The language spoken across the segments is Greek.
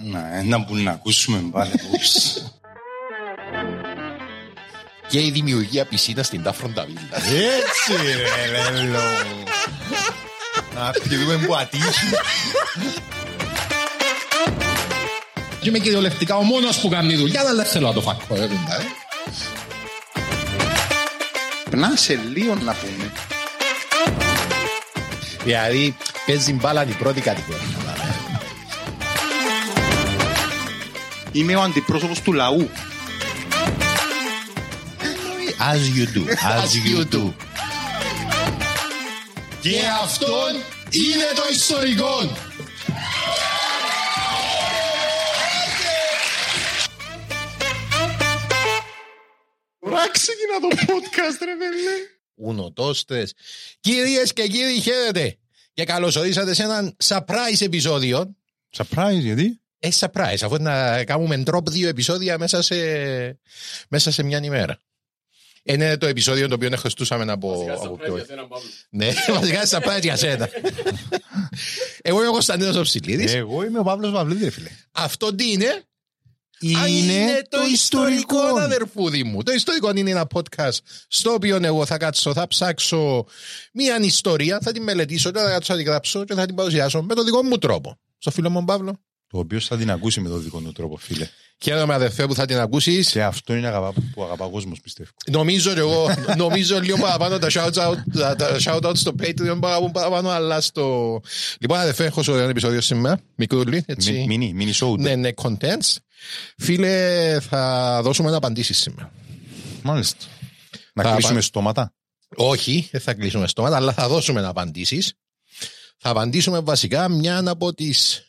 Να, ένα που να ακούσουμε πάλι. και η δημιουργία πισίνας στην Τάφροντα Βίλα. Έτσι ρε λέλο. Να πηδούμε που ατύχει. Και είμαι κυριολεκτικά ο μόνος που κάνει δουλειά, αλλά δεν θέλω να το φάκω. ε, βέβαια, ε. Να σε λίγο να πούμε. Δηλαδή, παίζει μπάλα την πρώτη κατηγορία. Είμαι ο αντιπρόσωπος του λαού. As you do, as you do. Και αυτόν είναι το ιστορικό. Ωραία ξεκινά το podcast ρε βέλε. Ουνοτόστες. Κυρίες και κύριοι, χαίρετε. Και καλώς ορίσατε σε έναν surprise επεισόδιο. Surprise γιατί; Ε, surprise, αφού να κάνουμε drop δύο επεισόδια μέσα σε, μέσα σε μια ημέρα. Είναι το επεισόδιο το οποίο χρωστούσαμε από, από πιο... Ναι, βασικά surprise για σένα. Εγώ είμαι ο Κωνσταντίνος Οψηλίδης. Εγώ είμαι ο Παύλος Παυλίδη ρε φίλε. Αυτό τι είναι; Είναι το ιστορικό, αδερφούδι μου. Το ιστορικό είναι ένα podcast στο οποίο εγώ θα κάτσω, θα ψάξω μια ιστορία, θα την μελετήσω, θα κάτσω, θα την γράψω και θα την παρουσιάσω με τον δικό μου τρόπο. Στο φίλο μου Παύλο. Το οποίο θα την ακούσει με τον δικό του τρόπο φίλε. Χαίρομαι αδερφέ που θα την ακούσεις. Και αυτό είναι αγαπά, που αγαπά ο κόσμος πιστεύω. Νομίζω και εγώ, νομίζω λίγο παραπάνω τα shout-out τα, τα shout-out στο Patreon παραπάνω, παραπάνω αλλά στο... Λοιπόν αδερφέ, έχω σε ένα επεισόδιο σήμερα, μικρούλι, έτσι. Μινι, μινι show. Ναι, ναι, contents. Φίλε, θα δώσουμε να απαντήσεις σήμερα. Μάλιστα. Να Θα κλείσουμε πα- στόματα; Όχι, δεν θα κλείσουμε στόματα, αλλά θα δώσουμε να απαντήσεις. Θα απαντήσουμε βασικά μια από τις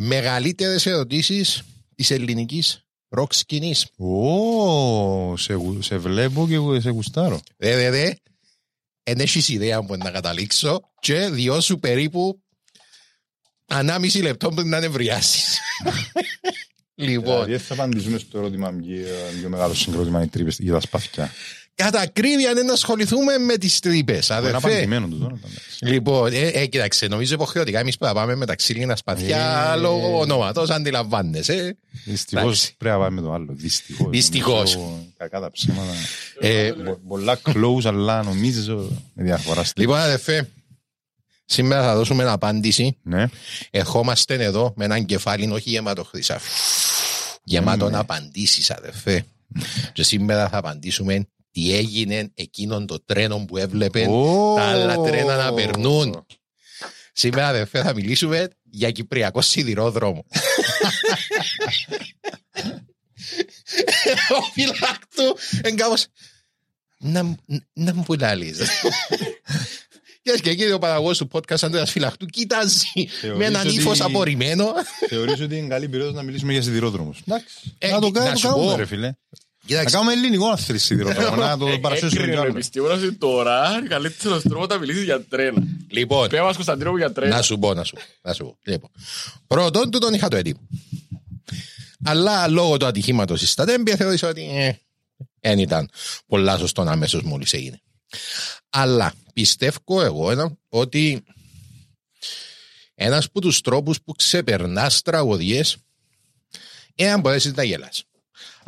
μεγαλύτερες ερωτήσεις της ελληνικής ροκ σκηνής. Ω, σε, γου- σε βλέπω και εγώ σε γουστάρω. Δε, δε, δε. Εν έχεις ιδέα που να καταλήξω και διώσου περίπου ανάμιση λεπτό πριν να νευριάσεις. λοιπόν, Δηλαδή θα απαντήσουμε στο ερώτημα πιο μεγάλο συγκρότημα οι τρύπες για τα σπαθιά. Κατά ακρίβεια είναι να ασχοληθούμε με τις τρύπες, Είναι αδερφέ. απαντημένο του τώρα. εντάξει. Λοιπόν, ε, ε, κοίταξε, νομίζω υποχρεωτικά εμείς πρέπει να πάμε με τα ξύλινα σπαθιά Ε. λόγω ονόματος, αντιλαμβάνεσαι. Δυστυχώς Εντάξει. πρέπει να πάμε με το άλλο. Δυστυχώς. Δυστυχώς. Νομίζω, Κακά τα ψέματα. Ε, Πο- Πολλά close, αλλά νομίζω με διαφοράς. στη- λοιπόν, αδερφέ, σήμερα θα δώσουμε ένα απάντηση. Ναι. Ερχόμαστε εδώ με έναν κεφάλι όχι γεμάτο χρυσά. Γεμάτο να απαντήσεις αδερφέ. Και σήμερα θα απαντήσουμε τι έγινε εκείνον το τρένο που έβλεπε Ω. τα άλλα τρένα να περνούν. Σήμερα αδερφέ θα μιλήσουμε για Κυπριακό σιδηρόδρομο. Ο φυλάκτου εν κάπως να, να μου πουλάλεις. Και και εκεί ο παραγωγός του podcast Αντρέας Φυλαχτού κοιτάζει Θεωρείς με έναν ότι- ύφος απορριμμένο. Θεωρείς ότι είναι καλή περίοδος να μιλήσουμε για σιδηρόδρομους. Εντάξει. Ε, Να το να κάνουμε, σου το κάνουμε πω. ρε φίλε. Να Κοίταξε, κάνουμε ελληνικό αν θέλεις σιδηρόδρομο. Να το παρασώσουμε κι Έκρινε ο άλλο. επιστήμονας ότι τώρα είναι καλύτερος τρόπος να μιλήσεις για τρένα. λοιπόν, Πέρα μας Κωνσταντίνο μου για τρένα. να σου πω, να σου πω. Να σου πω. Λοιπόν, πρώτον, του τον είχα το έτοιμο. Αλλά λόγω του ατυχήματος στα τέμπια θεώρησα ότι ε, δεν ήταν πολλά σωστό αμέσως μόλις έγινε. Αλλά πιστεύω εγώ ένα, ότι ένας από τους τρόπους που ξεπερνάς τραγωδιές εάν μπορέσεις να γελάς.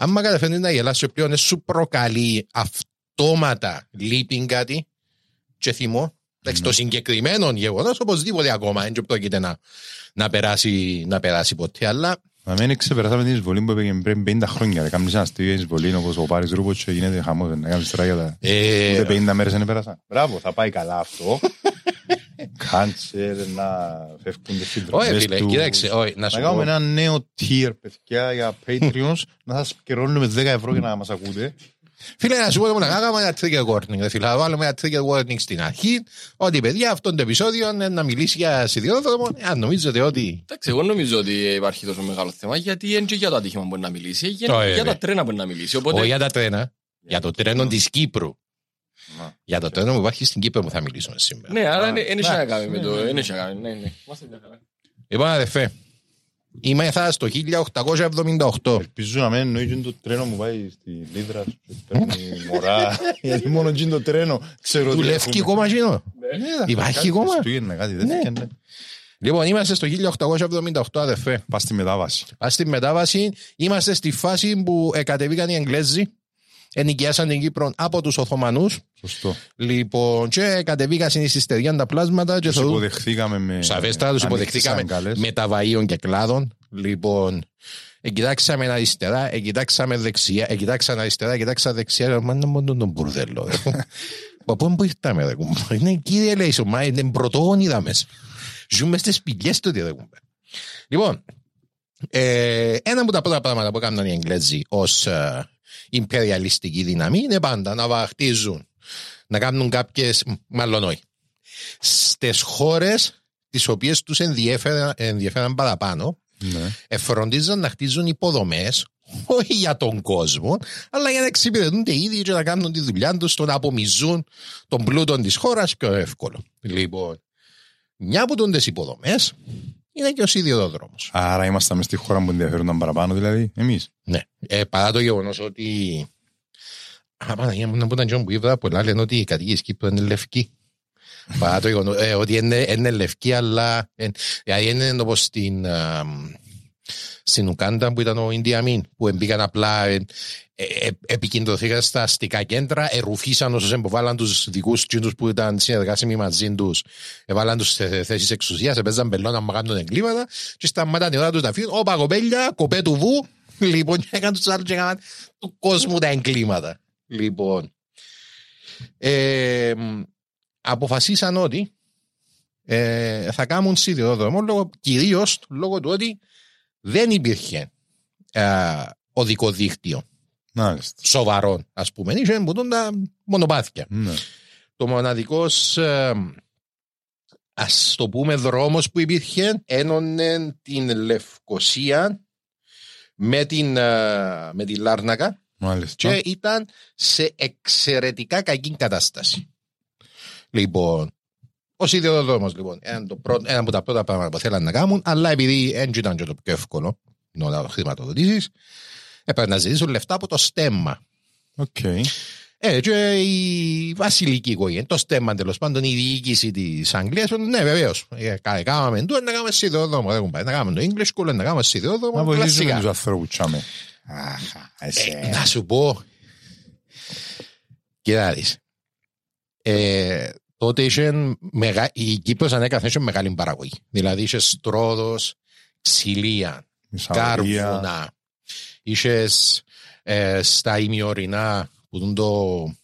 Αν καταφέρνεις να γελάς και πλέον σου προκαλεί αυτό αυτόματα λείπει κάτι και θυμό. Εντάξει, το συγκεκριμένο γεγονός οπωσδήποτε ακόμα δεν πρόκειται να, να, περάσει, να περάσει ποτέ. Αλλά Να μην ξεπεράσαμε την εισβολή που έπαιρνε πριν 50 χρόνια. ρε. Κάμνεις ένα αστείο εισβολή όπως ο Πάρης Ρούπος και γίνεται χαμός. Να κάνεις τώρα για τα... ε, Ούτε 50 μέρες δεν πέρασαν. Μπράβο, θα πάει καλά αυτό. Κάντσερ, να φεύγουν τις όχι, συνδρομές φίλε, τους. κοίταξε, όχι, να Να σου πω. κάνουμε ένα νέο tier, παιδιά, για Patreons, να σας καιρώνουμε 10 ευρώ για να μας ακούτε. Φίλε, να σου πω να κάνουμε ένα trigger warning. ρε Φίλε, να βάλουμε ένα trigger warning στην αρχή. Ότι παιδιά, αυτό το επεισόδιο είναι να μιλήσει για σιδηρόδρομο. Αν νομίζετε ότι. Εντάξει, εγώ νομίζω ότι υπάρχει τόσο μεγάλο θέμα γιατί είναι και για το ατύχημα μπορεί να μιλήσει, για, Το, ε, για ναι. τα τρένα μπορεί να μιλήσει. Οπότε, Όχι για τα τρένα. Για το τρένο της Κύπρου. Για το τρένο που υπάρχει στην Κύπρο που θα μιλήσουμε σήμερα. ναι, άρα δεν έχει να κάνει με το. Δεν έχει να κάνει. Ναι, ναι. Είμαστε μια χαρά. Λοιπόν, αδερφέ, είμαι θα στο 1878. Ελπίζω να μην εννοεί και το τρένο μου πάει στη Λίδρα και παίρνει μωρά. Γιατί μόνο εκείνο το τρένο ξέρω τι Δουλεύει έχουμε. ακόμα εκείνο. Ναι, θα- Υπάρχει κάτι ακόμα; Χριστούγεννα, κάτι δεν Ναι. έφτιανε. Λοιπόν, είμαστε στο 1878, αδερφέ. Πας στη μετάβαση. Α στη μετάβαση, είμαστε στη φάση που ε, κατεβήκαν οι Εγγλέζοι, ενοικιάσαν την Κύπρο από τους Οθωμανούς. Σωστό. Λοιπόν, και κατεβήκαν στην ιστερία τα πλάσματα και Τους θεωρούν. υποδεχθήκαμε με... Σαφέστατα τους ανοιχτές υποδεχτήκαμε αγκάλες. με τα βαΐων και κλάδων. Λοιπόν, κοιτάξαμε αριστερά, κοιτάξαμε δεξιά, κοιτάξαμε αριστερά, κοιτάξαμε δεξιά. Μα είναι μόνο τον μπουρδέλο. ρε. Μα πού που ήρθαμε, ρε κουμπά; Είναι κύριε Λέισο, μα είναι πρωτόγονιδα μέσα. Ζούμε στις σπηλιές του, ρε κουμπά. Λοιπόν, ε, ένα από τα πρώτα πράγματα που έκαναν οι Εγγλέζοι ως ε, υπεριαλιστική δύναμη είναι πάντα να βαχτίζουν, να κάνουν κάποιες, μάλλον όχι, στις χώρες τις οποίες τους ενδιέφεραν, ενδιαφέραν παραπάνω, Ναι. εφροντίζαν να χτίζουν υποδομές όχι για τον κόσμο, αλλά για να εξυπηρετούνται οι ίδιοι και να κάνουν τη δουλειά τους στο να απομυζούν τον πλούτο της χώρας πιο εύκολο. Λοιπόν, μια από τις υποδομές είναι και ο σιδηρόδρομος. Άρα ήμασταν μες στη χώρα που ενδιαφέρονταν παραπάνω, δηλαδή, εμείς. Ναι. Ε, παρά το γεγονός ότι. Α, Παναγία μου, να πω τον που είδα πολλά λένε ότι οι κατοικίε Κύπρου είναι λευκοί. παρά το γεγονός ε, ότι είναι, είναι λευκοί, αλλά. Ε, δηλαδή είναι όπως στην. Α, στην Ουκάντα που ήταν ο Ινδιαμίν, που μπήκαν απλά, ε, ε, ε, επικεντρωθήκαν στα αστικά κέντρα, ερουφίσαν όσους εμποβάλαν τους δικούς τσίντους που ήταν συνεργάσιμοι μαζί τους, έβαλαν τους σε θέσεις εξουσίας, έπαιζαν μπελώνα να κάνουν εγκλήματα και σταμάταν η ώρα τους να φύγουν, όπα κοπέλια, κοπέ του βου, λοιπόν, και έκαναν τους άλλους και έκαναν του κόσμου τα εγκλήματα. Λοιπόν, ε, μ, αποφασίσαν ότι ε, θα κάνουν σιδηρόδρομο λόγω, κυρίως λόγω του ότι δεν υπήρχε ε, οδικό δίκτυο Μάλιστα. σοβαρό, ας πούμε. Είχε που τα μονοπάτια. Ναι. Το μοναδικός, ε, ας το πούμε, δρόμος που υπήρχε ένωνε την Λευκοσία με την, ε, με την Λάρνακα Μάλιστα. και ήταν σε εξαιρετικά κακή κατάσταση. Λοιπόν, ο σιδηρόδρομος, λοιπόν, ένα, το πρώτο, ένα από τα πρώτα πράγματα που θέλαν να κάνουν, αλλά επειδή δεν ήταν και το πιο εύκολο να χρηματοδοτήσεις, έπρεπε να ζητήσουν λεφτά από το στέμμα. Οκ. Ε, και η βασιλική οικογένεια, το στέμμα τέλος πάντων, η διοίκηση της Αγγλίας, ναι, βεβαίως. Κάναμε το, να κάνουμε σιδηρόδρομο. Δεν πάει. Να κάνουμε το English School, να κάνουμε σιδηρόδρομο. Να βοηθήσουμε κλασικά. τους ανθρώπους τσάμε. Αχα, Ε, εσύ. να σου πω. Κοιτάξτε. Ε, τότε είχε μεγα... η Κύπρος ανέκαθεν είχε μεγάλη παραγωγή. Δηλαδή είχε στρόδος, ξυλία, Μισαωρία. κάρβουνα. Είχες ε, στα ημιορεινά που δουν το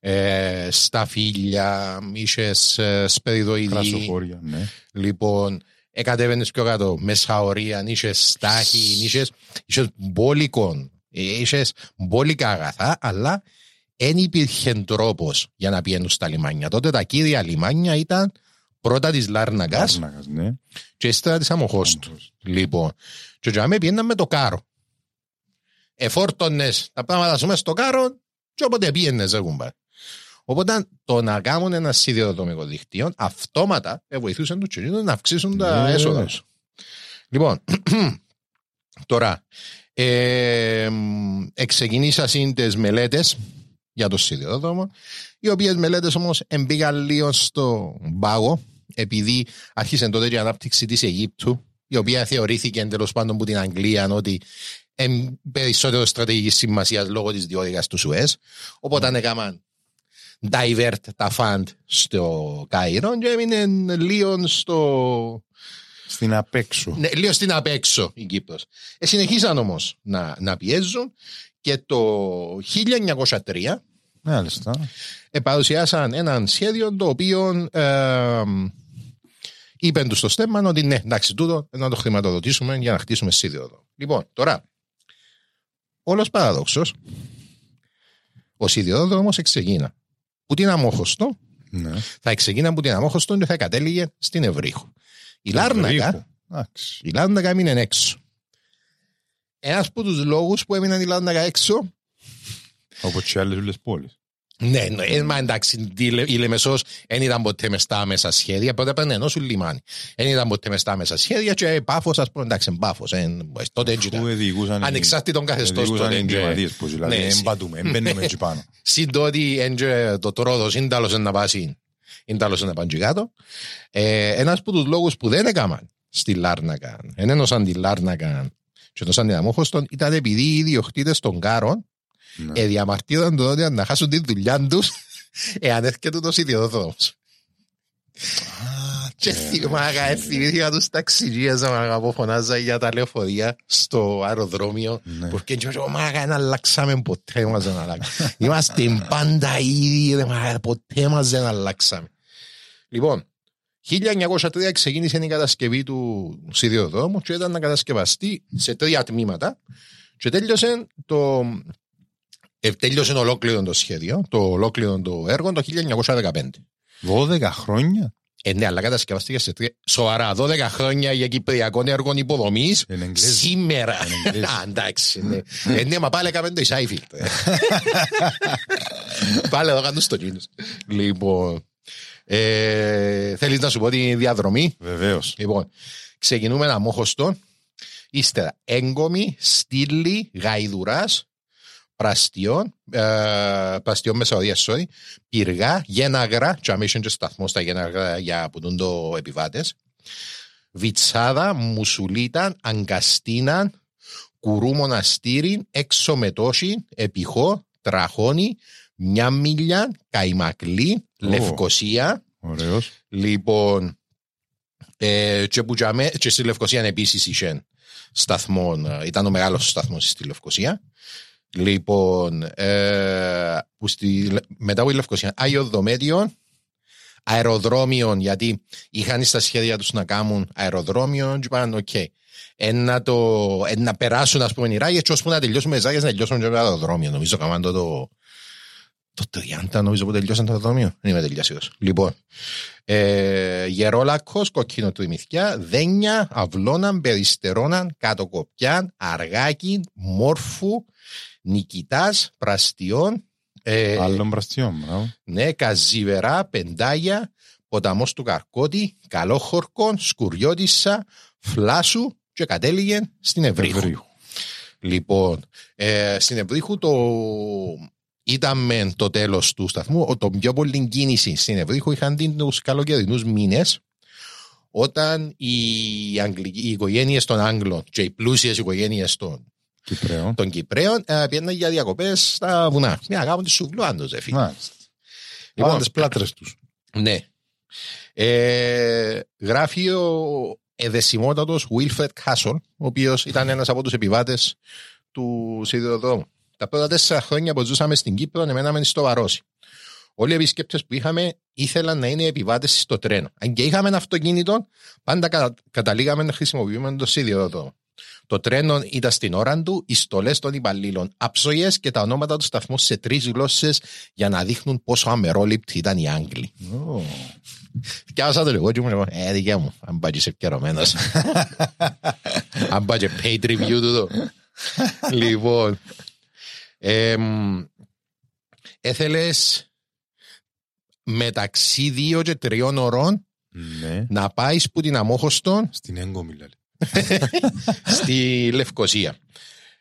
ε, στα φίλια, είχες ε, σπεριδοειδή. Κρασοφόρια, ναι. Λοιπόν, εκατέβαινες πιο κάτω, μεσαωρία, είχες στάχη, είχες, είχες μπόλικον, είχες μπόλικα αγαθά, αλλά δεν υπήρχε τρόπος για να πιένουν στα λιμάνια. Τότε τα κύρια λιμάνια ήταν πρώτα της Λάρνακα Λάρνακας, ναι. και ύστερα της Αμοχώστου. Λοιπόν, και για μένα πήγαιναν με το κάρο. Εφόρτωνες τα πράγματα σου μέσα στο κάρο, και όποτε πήγαινες, δεν Οπότε το να κάνουν ένα σιδηροδρομικό δίκτυο αυτόματα ε, βοηθούσαν τους τσινίδου να αυξήσουν τα Ναι, έσοδα βέβαια. του. Λοιπόν, τώρα, ε, εξεκινήσα τι μελέτες για το σιδηρόδρομο, οι οποίες μελέτες όμως εμπήγαν λίγο στο πάγο, επειδή άρχισε τότε η ανάπτυξη της Αιγύπτου, η οποία θεωρήθηκε τέλος πάντων από την Αγγλία ότι Εν περισσότερο στρατηγική σημασία λόγω της διόδια του Σουέζ. Οπότε Ναι. έκαναν divert τα φαντ στο Κάιρο και έμεινε λίγο στο. Στην απέξω. Ναι, λίγο στην απέξω η Κύπρος. Ε, συνεχίσαν όμως να, να πιέζουν και το 1903 Μάλιστα. ε, παρουσιάσαν ένα σχέδιο το οποίο ε, είπαν τους στο στέμμα ότι ναι, εντάξει, τούτο να το χρηματοδοτήσουμε για να χτίσουμε σίδεοδο. Λοιπόν, τώρα, όλος παραδόξος, ο σιδηρόδρομος εξεγείνα. Που την αμόχωστο, Ναι. θα εξεγείνα που την αμόχωστο και θα κατέληγε στην Ευρύχου. Η Λάρνακα, Ευρύχου. Εντάξει. η Λάρνακα έμεινε έξω. Ένας από τους λόγους που έμειναν η Λάρνακα έξω Όπως και άλλες όλες πόλεις. Ναι, ναι, ε, μα εντάξει, η Λε- η Λεμεσός δεν ήταν ποτέ μες στα μέσα σχέδια, πρώτα πρέπει να ενώσουν λιμάνι. Δεν ήταν ποτέ μες στα μέσα σχέδια και πάφος, ας πούμε, εντάξει, πάφος. ε, τότε έτσι Που ήταν. διοικούσαν οι- Ανεξάρτητον καθεστώς διοικούσαν τότε. οι έντια. εγκληματίες που δηλαδή Ναι, δεν πατούμε, δεν μπαίνουμε εκεί πάνω. Συν το ότι έντια το τρόδος είναι τέλος να πάσει, είναι τέλος να πάνε και κάτω. Ε, ένας από τους λόγους που δεν έκαναν στη Λάρνακα, δεν ένωσαν τη Λάρνακα και ένωσαν την Αμόχωστον, ήταν επειδή οι ιδιοκτήτες των κάρων Ναι. ε, διαμαρτύρονταν το ότι να χάσουν τη δουλειά τους εάν έρχεται το ιδιοδρόμος. Και θυμάμαι, ε, θυμήθηκα τους ταξιδίες να από φωνάζα για τα λεωφορεία στο αεροδρόμιο. Ναι. Porque yo, yo, μάγα, δεν αλλάξαμε ποτέ μας δεν αλλάξαμε. Είμαστε πάντα ίδιοι, ρε, μάγα, ποτέ μας δεν αλλάξαμε. Λοιπόν, 1903 ξεκίνησε η κατασκευή του σιδηροδρόμου και ήταν να κατασκευαστεί σε τρία τμήματα και τέλειωσε το... Ε, τέλειωσε ολόκληρο το σχέδιο, το ολόκληρο το έργο το 1915. 12 χρόνια. Ε, ναι, αλλά κατασκευαστήκε σε τρία. Σοβαρά, 12 χρόνια για κυπριακών έργων υποδομής. Εν Εγγλέζι. Σήμερα. Εν Εγγλέζι. Α, εντάξει. Ναι. Ε, ναι, μα πάλι έκαμε το Ισάιφιλτ. Πάλι εδώ κάνουν στο κίνος. Λοιπόν, ε, θέλεις να σου πω τη διαδρομή; Βεβαίως. Λοιπόν, ξεκινούμε ένα μόχωστο. Ύστερα, έγκομη, στήλη, γαϊδουράς, πραστιών, ε, πραστιών Μεσαωδίας, sorry, πυργά, γέναγρα, και αμέσως και σταθμός στα γέναγρα για που δουν το επιβάτες, βιτσάδα, μουσουλίταν, αγκαστίναν, κουρού μοναστήριν, έξω μετώσιν, επιχώ, τραχώνη, Μια Μηλιά, Καϊμακλί, Λευκοσία, Ωραίος. Λοιπόν, ε, και, που τζαμέ, και στη Λευκοσία επίσης είχε σταθμό, ε, ήταν ο μεγάλος σταθμός στη Λευκοσία. Λοιπόν, ε, που στη, μετά από τη Λευκοσία, Άγιο Δομέτιο, αεροδρόμιο, γιατί είχαν στα σχέδια τους να κάνουν αεροδρόμιο, και είπαν, οκ, ε, να, το, ε, να περάσουν, ας πούμε, οι ράγες, και ώσπου να τελειώσουμε τις ράγες, να τελειώσουμε και το αεροδρόμιο. Νομίζω, κάμαν το, το, το 30 νομίζω που τελειώσαν το αεροδρόμιο. Δεν είμαι τελειώσιος. Λοιπόν, ε, γερόλακος, κοκκινοτριμηθιά, δένια, αυλώναν, περιστερώναν, κατοκοπιάν, αργάκι, μόρφου, νικητάς, πραστιών, ε, Άλλων πραστιών, μπράβο. ναι, καζιβερά, πεντάγια, ποταμός του Καρκώτη, καλόχορκον, σκουριώτισσα, φλάσου και κατέληγε στην Ευρύχου. Ευρύχου. Λοιπόν, ε, στην Ευρύχου το... ήταν με το τέλος του σταθμού, ο- το πιο πολύ κίνηση στην Ευρύχου είχαν την τους καλοκαιρινούς μήνες όταν οι, Αγγλικοί, οι οικογένειες των Άγγλων και οι πλούσιες οικογένειες των, Κυπρέων. των Κυπρέων ε, πήγαιναν για διακοπές στα βουνά. Μια γάμο της σουβλού άντως, φίλε. Μάλιστα. Λοιπόν, Πάνε τις πλάτρες τους. ναι. Ε, γράφει ο εδεσιμότατος Wilfred Castle, ο οποίος ήταν ένας από τους επιβάτες του σιδηροδρόμου. Τα πρώτα τέσσερα χρόνια που ζούσαμε στην Κύπρο, εμέναμε στο Βαρόσι. Όλοι οι επισκέπτες που είχαμε ήθελαν να είναι επιβάτες στο τρένο. Αν και είχαμε ένα αυτοκίνητο, πάντα κατα... καταλήγαμε να χρησιμοποιούμε το σιδηροδρόμο. Το τρένο ήταν στην ώρα του, οι στολές των υπαλλήλων άψογες και τα ονόματα του σταθμού σε τρεις γλώσσες για να δείχνουν πόσο αμερόληπτοι ήταν οι Άγγλοι. Ω. Και άσα το εγώ και μου λέω, ε, δικιά μου, αν πάει και είσαι ευκαιρωμένος. αν πάει και paid review του εδώ. λοιπόν, εμ, έθελες μεταξύ δύο και τριών ωρών Ναι. να πάεις που την αμόχωστον; Στην έγκομη, λέει. στη Λευκοσία.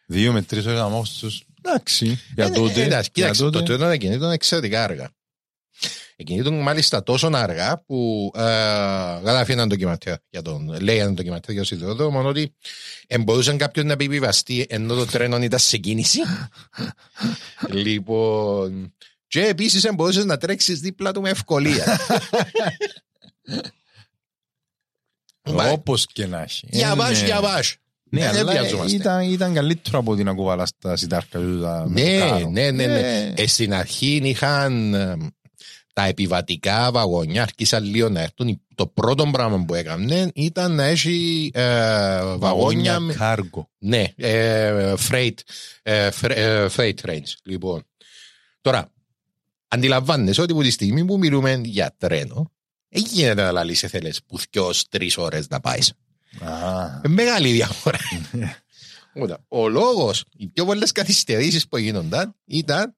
Δύο με τρεις ώρες αμόχωστος. Εντάξει. Για Ε, τότε. εντάξει, για Κοίταξε, το τότε. τρένο εκείνο ήταν εξαιρετικά αργά. Εκινήτουν μάλιστα τόσο αργά που ε, γράφει έναν ντοκιματέρ για τον, λέει έναν ντοκιματέρ για τον σιδηρόδρομο μόνο ότι εμπορούσαν κάποιον να επιβιβαστεί ενώ το τρένο ήταν σε κίνηση. λοιπόν, και επίσης εμπορούσες να τρέξεις δίπλα του με ευκολία. Μα- Όπως και να έχει. Για βάζ, Είναι- για βάζ. Ναι, Ε, δεν αλλά βιαζόμαστε. ήταν, ήταν καλύτερο από την να κουβαλά στα σιτάρκα του. τα- με το Ναι, κάρο. ναι, ναι, ναι. Ε, Ε, στην αρχή είχαν ε, τα επιβατικά βαγόνια, άρχισαν λίγο να έρθουν. Το πρώτο πράγμα που έκαναν ήταν να έχει ε, βαγόνια, Βαγόνια με- κάργο. ναι, ε, freight, ε, fre- ε, freight trains. Λοιπόν, τώρα, αντιλαμβάνεσαι ότι από τη στιγμή που μιλούμε για τρένο, δεν γίνεται να λαλείς θέλεις που δυο τρεις ώρες να πάεις. Α, Ε, Μεγάλη διαφορά. Οπότε, ο λόγος, οι πιο πολλές καθυστερήσεις που γίνονταν ήταν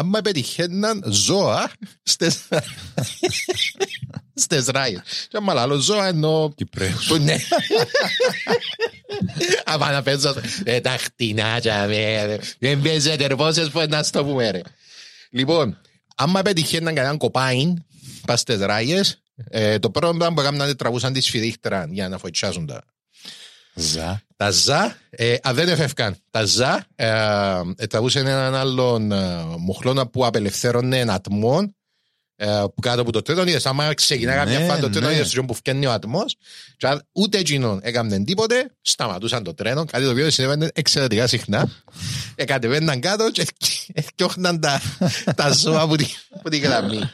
άμα πετυχαίναν ζώα στις, στις ράγες. Και άμα λαλώ ζώα εννοώ Κυπρέους. που ναι. Άμα να παίζω ε, τα χτινάκια με, δεν παίζετε πόσες φορές να στο πούμε ρε. Λοιπόν, άμα πετυχαίναν κανέναν κοπάιν πας στις ράγες, ε, το πρώτο πράγμα που έκαναν ήταν τραβούσαν τη σφυρίχτρα για να φωτιάσουν τα Ζα. Τα ζα, ε, α, δεν έφευκαν. Τα ζα ε, ε, τραβούσαν έναν άλλον ε, μοχλώνα που απελευθέρωνε ατμό ε, που κάτω από το τρένο. Είδες, άμα ξεκινά κάποια Ναι, φάση το τρένο, ναι. είδες τον που φτιάχνει ο ατμός. Και αν ούτε εκείνον έκαναν τίποτε, σταματούσαν το τρένο, κάτι το οποίο συνέβαινε εξαιρετικά συχνά. Ε, κατεβαίναν κάτω και έφτιαχναν τα, τα ζώα από τη, από τη γραμμή.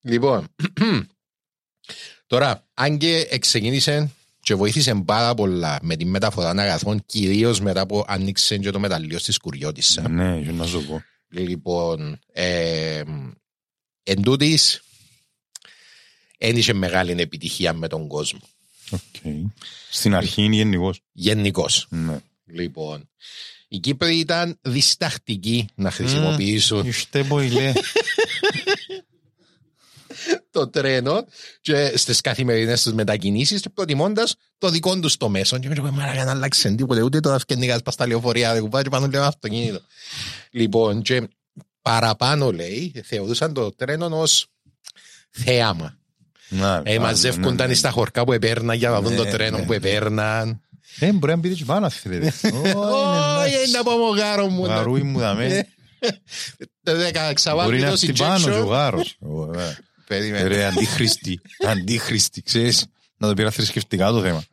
Λοιπόν, τώρα, αν και ξεκίνησε και βοήθησε πάρα πολλά με τη μεταφορά αγαθών, κυρίως μετά που άνοιξε και το μεταλλείο στη Σκουριώτισσα. Ναι, για να σου πω. Λοιπόν, ε, εν τούτης, εν είχε μεγάλη επιτυχία με τον κόσμο. Οκ. Στην αρχή είναι γενικός. Γενικώ. Ναι. Λοιπόν, οι Κύπροι ήταν διστακτικοί να χρησιμοποιήσουν Είστε μποηλέ. το τρένο και στι καθημερινέ του μετακινήσει και προτιμώντα το δικό του το μέσο. Και με μάρα να αλλάξει τίποτε, ούτε το αυκενικά πα στα λεωφορεία, δεν κουπάει πάνω λέω αυτοκίνητο. λοιπόν, και παραπάνω λέει, θεωρούσαν το τρένο ω θέαμα. Να, Ε, α, μαζεύκονταν ναι, ναι. στα χωρκά που επέρναν για να δουν το Ναι, τρένο ναι, που ναι. επέρναν. Ε, μπορεί να πείτε και πάνω θέλετε. Όχι, να πω μου γάρο μου. Γαρούι μου δαμέ. Δέκα Μπορεί να ξαβάλει το έρθει πάνω και ο injection. γάρος. Ω, ε. Περίμενε. Ρε, αντίχρηστη. Αντίχρηστη, ξέρεις. Να το πήρα θρησκευτικά το θέμα.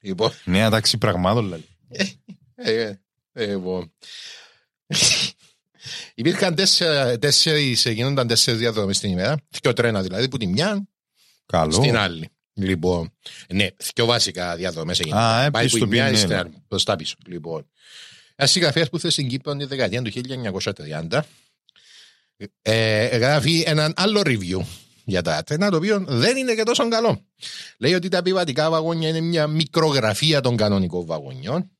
Λοιπόν, Νέα τάξη πραγμάτων, δηλαδή. Ε, ε, λοιπόν. Υπήρχαν τέσσερα- τέσσερις, γίνονταν τέσσερις διαδρομές στην ημέρα. Δυο τρένα δηλαδή, που τη μια Καλό. στην άλλη. Λοιπόν, ναι, δυο βασικά διαδρομές έγιναν. Α, ε, Πάει που η πιστοποιεί, μια ναι, στην ναι. άλλη, προς τα πίσω. Λοιπόν, ένα συγγραφέα που ήρθε στην Κύπρο τη δεκαετία του 1930 ε, γράφει έναν άλλο review για τα τρένα, το οποίο δεν είναι και τόσο καλό. Λέει ότι τα επιβατικά βαγόνια είναι μια μικρογραφία των κανονικών βαγονιών,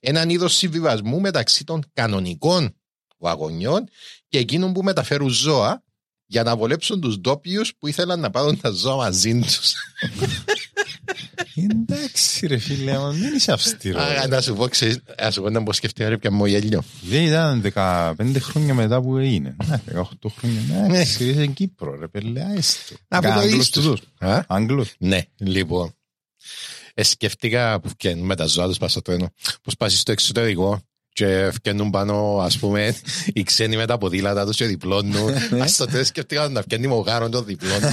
έναν είδος συμβιβασμού μεταξύ των κανονικών βαγονιών και εκείνων που μεταφέρουν ζώα για να βολέψουν τους ντόπιους που ήθελαν να πάρουν τα ζώα μαζί τους. Εντάξει ρε φίλε, μα δεν είσαι αυστηρός. Α, Να σου πω, ξέρεις, να σου πω να πω σκεφτεί ρε πια μου γέλιο. Δεν ήταν 15 χρόνια μετά που έγινε. Να, 18 χρόνια. Εντάξει, είσαι στην Κύπρο ρε πέλε, άιστο. Από το Άγγλος ίστος. τούτος. Α; Άγγλος. Ναι, λοιπόν. Ε, σκέφτηκα που φτιάχνουν με τα ζώα τους πας στο τρένο. Πώς πας στο εξωτερικό και φτιάχνουν πάνω, ας πούμε, οι ξένοι με τα ποδήλατα τους και διπλώνουν. Ας το τρένο σκέφτηκα να φτιάχνει μογάρον το διπλώνουν.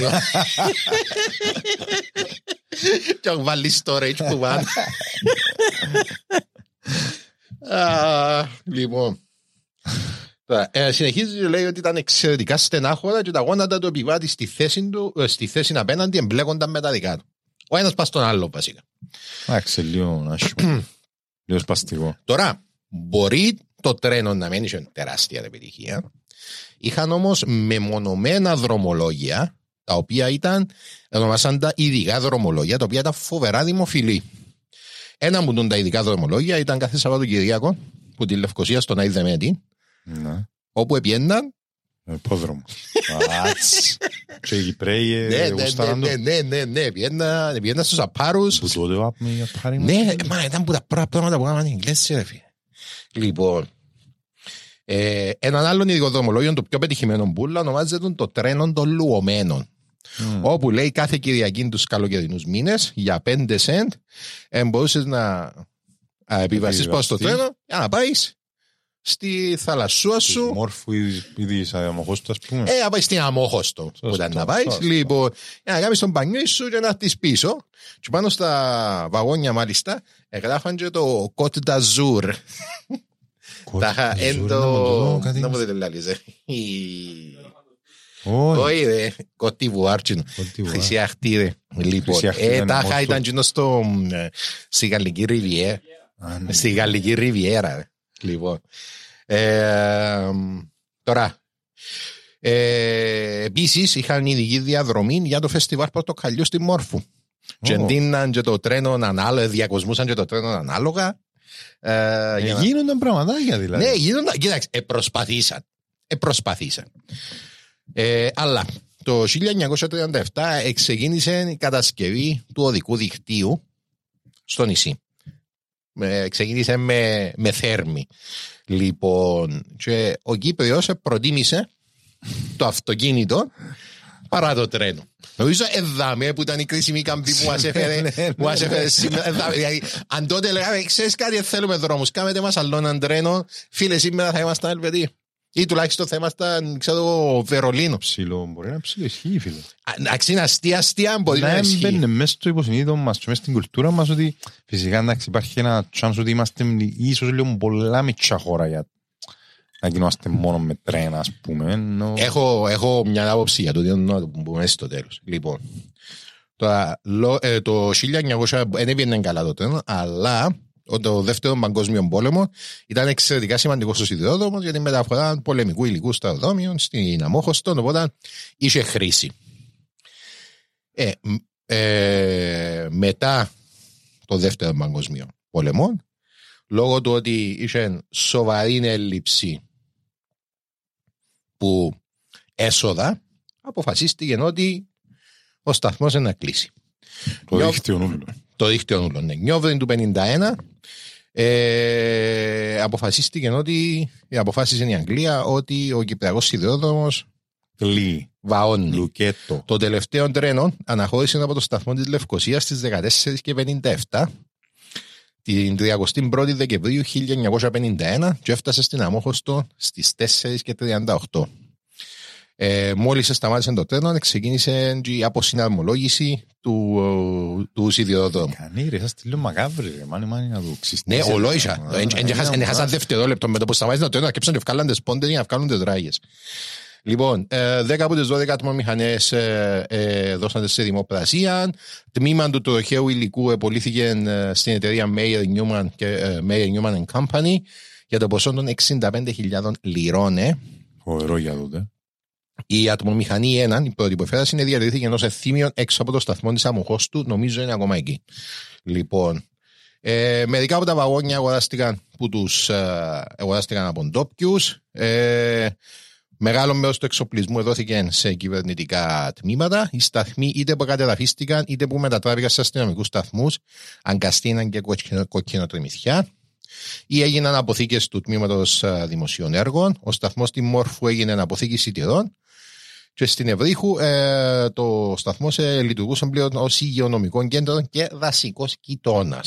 και έχουν βάλει storage που πάνω. Α, Λοιπόν. Τώρα, ε, συνεχίζει και λέει ότι ήταν εξαιρετικά στενάχωρα και τα γόνατα του επιβάτης στη θέση, του, ε, στη θέση απέναντι εμπλέκονταν με τα δικά του. Ο ένας πας στον άλλο βασικά. Εντάξει, λίγο άσχημο. Λίγο σπαστικό. Τώρα, μπορεί το τρένο να μην είχε τεράστια επιτυχία. Είχαν όμως μεμονωμένα δρομολόγια, τα οποία ήταν, ονομάσαν τα ειδικά δρομολόγια, τα οποία ήταν φοβερά δημοφιλή. Ένα από τούν τα ειδικά δρομολόγια ήταν κάθε Σαββατοκυριακό που τη Λευκοσία στον Αϊδεμέτη, Ναι. όπου επιέναν Υπόδρομο. Άτς. Και οι Κυπρέοι Ναι, ε, ναι, γουστάραν το. ναι, ναι, ναι, ναι, πιέναν, πιέναν στους απάρους. Που τότε βάπουμε για πάρει Ναι, μα ήταν που τα πρώτα πράγματα που έκαναν οι Εγγλέζοι, ρε φίλε. Λοιπόν, Ε, έναν άλλον ειδικοδρομολόγιο, το πιο πετυχημένο μπουλα, ονομάζεται το τρένο των λουωμένων. Μμ. Όπου λέει κάθε Κυριακή τους καλοκαιρινούς μήνες για 5 cent ε, μπορούσες να επιβαστείς πάνω στο Επιβαστείς. τρένο για να πάεις στη θαλασσούα Του σου. μόρφου ή ή τη αμοχώς του, ας πούμε. Ε, να πάεις στην αμόχωστο που ήταν να πάεις. σωστό. Λοιπόν, για να κάνεις τον πανιό σου και να έρθει πίσω. Και πάνω στα βαγόνια, μάλιστα, εγγράφαν και το Côte d'Azur. Τα είχα εν το. Να μου δεν λάλιζε. Όχι. Όχι, ρε. Côte d'Ivoire. τσινο. Côte d'Ivoire. Χρυσή αχτή, ρε. Λοιπόν, Χρυσή αχτή ε, ήταν τα είχα μόρφο. ήταν τσινο στο. ε, Στη Γαλλική Ριβιέρα. Α, ναι. Στη Γαλλική Ριβιέρα. ρε. Λοιπόν. Ε, τώρα. Ε, Επίσης, είχαν ειδική διαδρομή για το φεστιβάλ Πορτοκαλιού στη Μόρφου. Και Ω. εντείναν και το τρένο ανάλογα, διακοσμούσαν και το τρένο ανάλογα. Ε, Ε, για να- Γίνονταν πραγματάκια δηλαδή. ναι, γίνονταν. Κοίταξε, ε, προσπαθήσαν. Ε, προσπαθήσαν. Ε, αλλά το 1937 ξεκίνησε η κατασκευή του οδικού δικτύου στο νησί. Ε, ξεκίνησε με, με θέρμη. Λοιπόν, και ο Κύπριος προτίμησε το αυτοκίνητο παρά το τρένο. Νομίζω εδάμε που ήταν η κρίσιμη καμπή που μας έφερε, Ναι, που μας έφερε σήμερα. Εδάμε, δηλαδή, αν τότε λέγαμε, ξέρεις κάτι, δεν θέλουμε δρόμους, κάμετε μας άλλο έναν τρένο, φίλε σήμερα θα ήμασταν Ελβετοί. Ή τουλάχιστον θα ήμασταν, ξέρω, Βερολίνο. Ψηλό, μπορεί να ψηλό ισχύει, φίλε. Εντάξει, είναι αστεία, αστεία, μπορεί να Να ισχύει. μπαίνει μέσα στο υποσυνείδητο μας και μέσα στην κουλτούρα μας ότι φυσικά εντάξει υπάρχει ένα chance ότι είμαστε ίσως λίγο πολλά μητσά χώρα για να γινόμαστε μόνο με τρένα ας πούμε. ενώ- Έχω, έχω μια άποψη για το τι να το πούμε στο τέλος. Λοιπόν, τώρα, λο- ε, το 1900 δεν έβγαινε καλά το τρένο, αλλά ο- το δεύτερο παγκόσμιο πόλεμο ήταν εξαιρετικά σημαντικό στο σιδηρόδρομο για τη μεταφορά πολεμικού υλικού στα αεροδρόμια στην Αμόχωστο, οπότε είχε χρήση. Ε, μ, ε, μετά το δεύτερο παγκόσμιο πόλεμο, λόγω του ότι είχε σοβαρή έλλειψη που έσοδα, αποφασίστηκε ότι ο σταθμός είναι να κλείσει. Το Νιώ- δίκτυο νουλο. Το δίκτυο νουλών. Ναι. Νιόβριν του 51 ε, αποφασίστηκε ότι αποφάσισε η Αγγλία ότι ο Κυπριακός Σιδηρόδρομος Κλεί, βαώνει. λουκέτο. Το τελευταίο τρένο αναχώρησε από το σταθμό της Λευκοσίας στις 14 και 57 την 31η Δεκεμβρίου 1951 και έφτασε στην Αμόχωστο στις 4 και 38. Ε, μόλις σταμάτησε το τρένο ξεκίνησε και η αποσυναρμολόγηση του, ε, του σιδηροδρόμου. Κανεί ρε, σας τη λέω μαγάβρι ρε, μάνι μάνι να το Ναι, ξυστήσεις. ολόισα. Εν έχασαν δευτερόλεπτο με το που σταμάτησε το τρένο, αρκέψαν και βγάλαν τις πόντες για να βγάλουν τις ράγες. Λοιπόν, ε, 10 από τις 12 ατμομηχανές ε, ε, δώσαν σε δημοπρασία. Τμήμα του τροχαίου υλικού επολύθηκε ε, στην εταιρεία Mayer Newman, και, ε, Mayer Newman and Company για το ποσό των 65.000 λιρών. ε. Φοβερό για τότε. Η ατμομηχανή 1, η πρώτη που εφέρασε, είναι διατηρήθηκε ενός εθήμιον έξω από το σταθμό της αμοχώ του, νομίζω είναι ακόμα εκεί. Λοιπόν, ε, μερικά από τα βαγόνια αγοράστηκαν, που τους, ε, αγοράστηκαν από ντόπιους. Ε, μεγάλο μέρος του εξοπλισμού δόθηκε σε κυβερνητικά τμήματα. Οι σταθμοί είτε που κατεδαφίστηκαν είτε που μετατράπηκαν σε αστυνομικούς σταθμούς, αγκαστήναν και κοκκινο- κοκκινοτριμηθιά ή έγιναν αποθήκες του τμήματος δημοσίων έργων. Ο σταθμός στη Μόρφου έγινε αποθήκη σιτηρών και στην Ευρύχου ε, το σταθμό ε, λειτουργούσε πλέον ως υγειονομικό κέντρο και δασικός γειτόνα.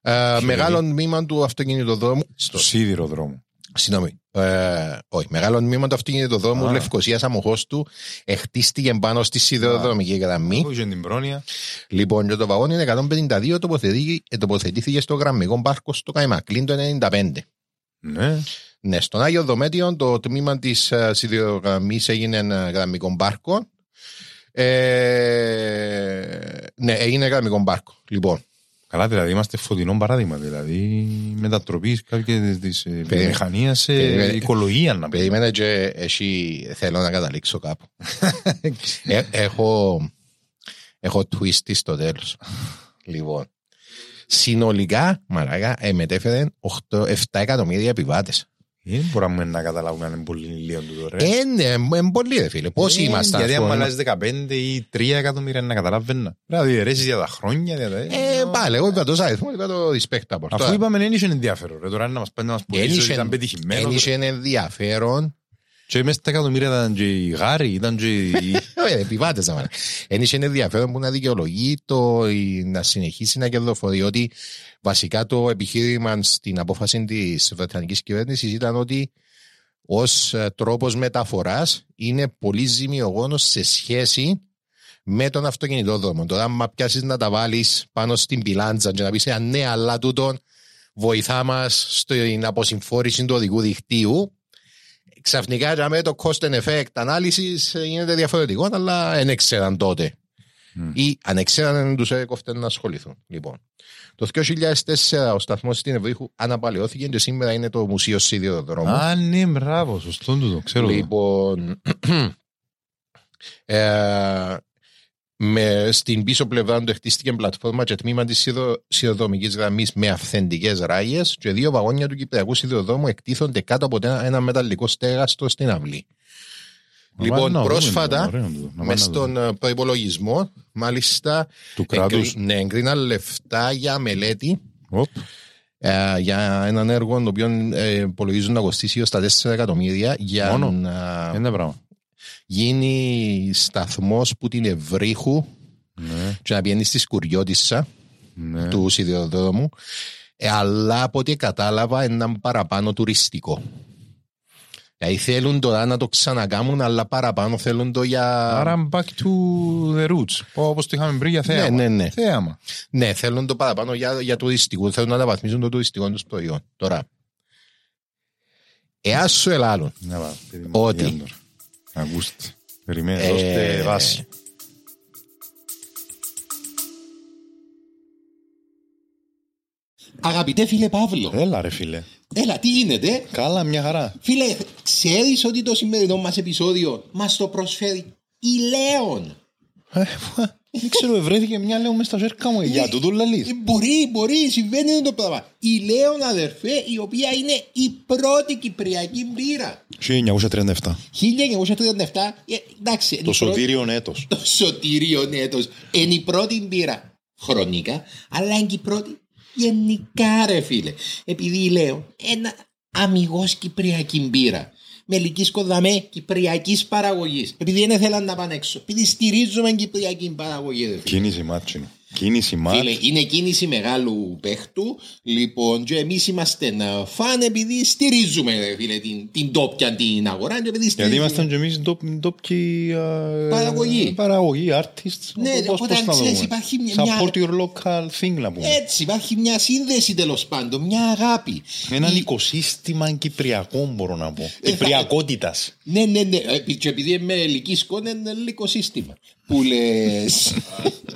Ε, μεγάλο τμήμα του αυτοκινητοδρόμου. Στο σίδηρο δρόμο. Συγγνώμη. Ε, όχι, μεγάλο τμήμα του αυτοκινητοδρόμου Α. Λευκοσίας Αμοχώ του εχτίστηκε πάνω στη σιδηροδρομική γραμμή. Έχω και την πρόνοια. Λοιπόν, και το βαγόνι 152 τοποθετεί- ε, τοποθετήθηκε στο γραμμικό πάρκο στο Καϊμακλίν το 95. Ναι. Ναι, στον Άγιο Δομέτιο το τμήμα της σιδηρογραμμής έγινε ένα γραμμικό πάρκο. Ε, ναι, έγινε γραμμικό πάρκο. Λοιπόν, Καλά, δηλαδή είμαστε φωτεινό παράδειγμα. Δηλαδή μετατροπής κάποια της βιομηχανίας σε Περίμενε. οικολογία να πούμε. περίμενε και εσύ θέλω να καταλήξω κάπου. Ε, έχω, έχω twist στο τέλος. λοιπόν, συνολικά, μαλάκα, ε, μετέφερε 8, 7 εκατομμύρια επιβάτες. Δεν μπορούμε να καταλάβουμε αν είναι πολύ λίγο του τώρα. Ε, ναι, είναι πολύ ρε φίλε. Πώς Ε, ήμασταν. Γιατί ας αν πούμε. αλλάζει 15 ή 3 εκατομμύρια να καταλάβαινα. Πρέπει να διαιρέσεις για τα χρόνια. για τα- Ε, πάλι, εγώ είπα το αριθμό, είπα το respect από Αφού είπαμε δεν είχε ενδιαφέρον. Ρε, τώρα να μας πάνε να μας πουλήσει ότι ήταν πετυχημένος. Ένιξε ενδιαφέρον. Και μέσα στα εκατομμύρια ήταν και η Γάρη, ήταν και η... Ε, επιβάτες να πάνε. Ένιξε ενδιαφέρον που να δικαιολογεί το ή να συνεχίσει να κερδοφορεί. Ότι βασικά το επιχείρημα στην απόφαση της Βρετανικής κυβέρνησης ήταν ότι ως ε, τρόπος μεταφοράς είναι πολύ ζημιογόνος σε σχέση με τον αυτοκινητόδρομο. Τώρα, άμα πιάσεις να τα βάλεις πάνω στην πιλάντζα και να πεις, «Α, ναι, αλλά τούτον βοηθά μας στην αποσυμφόρηση του οδικού δικτύου, ξαφνικά για με το cost and effect ανάλυσης ε, γίνεται διαφορετικό, αλλά δεν έξεραν τότε. Μμ. Ή αν έξεραν δεν τους έκοφτε να ασχοληθούν. Λοιπόν, το 2004 ο σταθμός στην Ευρύχου αναπαλαιώθηκε και σήμερα είναι το Μουσείο Σιδηροδρόμου. Α, ναι, μπράβο, σωστό τούτο, ξέρω. το. Λοιπόν, ε, με, στην πίσω πλευρά του χτίστηκε πλατφόρμα και τμήμα της σιδηροδρομική γραμμής με αυθεντικές ράγε και δύο βαγόνια του Κυπριακού σιδηροδρόμου εκτίθονται κάτω από ένα, ένα μεταλλικό στέγαστο στην αυλή. Να Λοιπόν, πάμε να δούμε πρόσφατα, τούτο, ωραίο τούτο, να πάμε μες να δούμε. στον προπολογισμό, μάλιστα, Του κράτους. εγκρι- ναι, εγκρίναν λεφτά για μελέτη Οπ. ε, για έναν έργο το οποίο ε, υπολογίζουν να κοστίσει έως τα 4 εκατομμύρια για Μόνο. να Είναι πράγμα. Γίνει σταθμός που την Ευρύχου Ναι, και να πηγαίνει στη Σκουριώτισσα ναι. του σιδηροδρόμου ε, αλλά από ό,τι κατάλαβα είναι παραπάνω τουριστικό. Δηλαδή θέλουν τώρα να το ξανακάμουν αλλά παραπάνω θέλουν το για... Άρα back to the roots. Όπως το είχαμε πριν για θέαμα. Ναι, ναι, ναι. Θέαμα. Ναι, θέλουν το παραπάνω για, για τουριστικό. Θέλουν να αναβαθμίσουν το τουριστικό τους προϊόν. Τώρα, εάν σου ελάλουν Να πάμε. παιδί μου, Ότι. Για τώρα. Ακούστε. Περιμένε, Ε, δώστε βάση. Αγαπητέ φίλε Παύλο, Έλα ρε φίλε. έλα τι γίνεται; Καλά, μια χαρά. Φίλε, ξέρεις ότι το σημερινό μας επεισόδιο μας το προσφέρει η Λέων; Ε, Δεν ξέρω, βρέθηκε μια λέω μες στα ζέρκα μου. Για τούτο λαλείς. Ε, Μπορεί, μπορεί, συμβαίνει το πράγμα. Η Λέων αδερφέ, η οποία είναι η πρώτη κυπριακή μπύρα. 1937. 1937, ε, εντάξει. είναι Το η πρώτη- σωτήριον έτος. Το σωτήριο έτος. Είναι η πρώτη μπύρα χρονικά, αλλά είναι και η πρώτη γενικά ρε φίλε. Επειδή λέω ένα αμυγός κυπριακή μπύρα. Με ελικίσκο δαμέ κυπριακής παραγωγής. Επειδή δεν θέλαν να πάνε έξω. Επειδή στηρίζουμε κυπριακή παραγωγή ρε φίλε. Κίνηση μάτσινη. Κίνηση μάτς. Φίλε, είναι κίνηση μεγάλου παίχτου. Λοιπόν, και εμείς είμαστε να φαν επειδή στηρίζουμε ρε φίλε, την, την τόπια την αγορά. Και επειδή Γιατί στηρίζουμε- ήμασταν και εμείς ντόπιοι ε, Παραγωγή. Παραγωγή, artists. Ναι, Πώς- οπότε πώς να ξέρεις, δούμε. υπάρχει μια- Support your local thing να πούμε. Έτσι, υπάρχει μια σύνδεση τέλος πάντων, μια αγάπη. Έναν Η- οικοσύστημα κυπριακό μπορώ να πω. Ε, θα- Κυπριακότητας. Ναι, ναι, ναι. Ε, Και επειδή είμαι ελική σκόνη, είναι ελληνικό σύστημα. Που λες.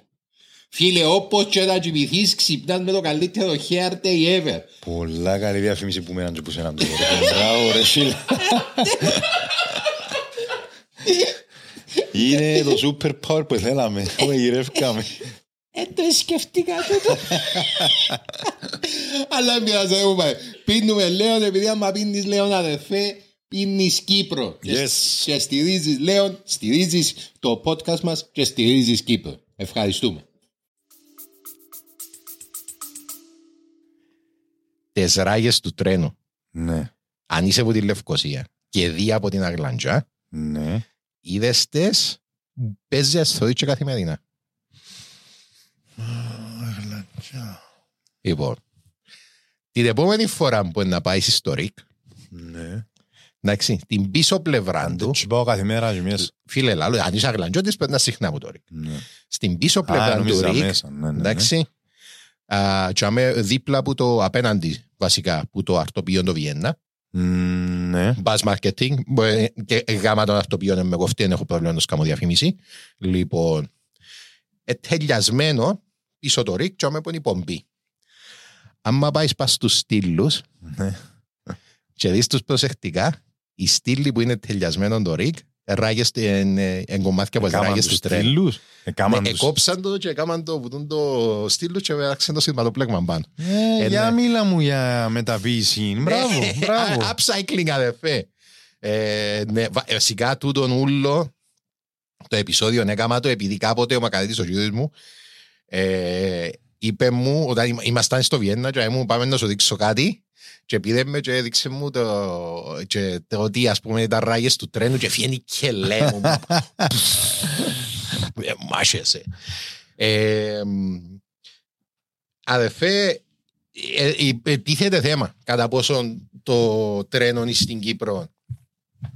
Φίλε, όπως και να κοιμηθείς, ξυπνάς με το καλύτερο hair day ever. Πολλά καλή διαφήμιση που μέναν και που σέναν τώρα. Μπράβο ρε φίλε. Είναι το super power που θέλαμε. Που γυρεύκαμε. Ε, το σκεφτήκα τούτο. Αλλά πειράζει, δεν μου πάει. Πίνουμε Λέον, επειδή άμα πίνεις Λέον αδερφέ, πίνεις Κύπρο. Και- Yes. Και στηρίζεις Λέον, στηρίζεις το podcast μας και στηρίζεις Κύπρο. Ευχαριστούμε. Τις ράγες του τρένου, Ναι, αν είσαι από τη Λευκοσία και δει από την Αγλαντζά, ναι. είδες τες, παίζεις αστροή και καθημερινά. Λοιπόν, την επόμενη φορά που να πάεις στο ΡΙΚ, Ναι. εντάξει, την πίσω πλευρά του, Του πάω κάθε μέρα και μιας. φίλε λάλο, αν είσαι αγλαντζότης πρέπει να συχνά από το ΡΙΚ. Ναι. Στην πίσω Α, πλευρά του νόμιζα ΡΙΚ, μέσα. Ναι, ναι, ναι. εντάξει, α, και αμέ δίπλα που το απέναντι βασικά που το αρτοπείο το Βιέννα, Μ, Ναι. Buzz marketing. Μπορεί- Και γάμα των αυτοποιών με κοφτή, δεν έχω πρόβλημα να το κάνω διαφήμιση. Λοιπόν, ε, τελειασμένο πίσω το ρίκ, και όμως είναι η πομπή. Άμα πάεις πας στους στήλους Ναι. και δεις τους προσεκτικά, οι στήλοι που είναι τελειασμένο το ρίκ, ράγες εν, ε, εν κομμάτια από τις Εκάμαν ράγες τους του τρένου. στήλους. Εκάμαν Ναι, τους- Εκόψαν το και έκαναν το, που τούν το στήλο και πέραξαν το σηματοπλέγμα πάνω. Ε, Ε, Για ναι. μίλα μου για μεταποίηση. Μπράβο, Ε, μπράβο. α- Upcycling αδερφέ. Ε, ναι, βα- βασικά τούτον ούλο το επεισόδιο έκανα το επειδή κάποτε ο Μακαρίτης ο γιος μου ε, είπε μου όταν είμα- ήμασταν στο Βιέννα και μου πάμε να σου δείξω κάτι και πήρε με και έδειξε μου το, και το ότι ας πούμε τα ράγες του τρένου και φύγει και λέει μου Ε, μάχεσαι ε, μ, αδερφέ ε, ε, τίθεται θέμα κατά πόσο το τρένο είναι στην Κύπρο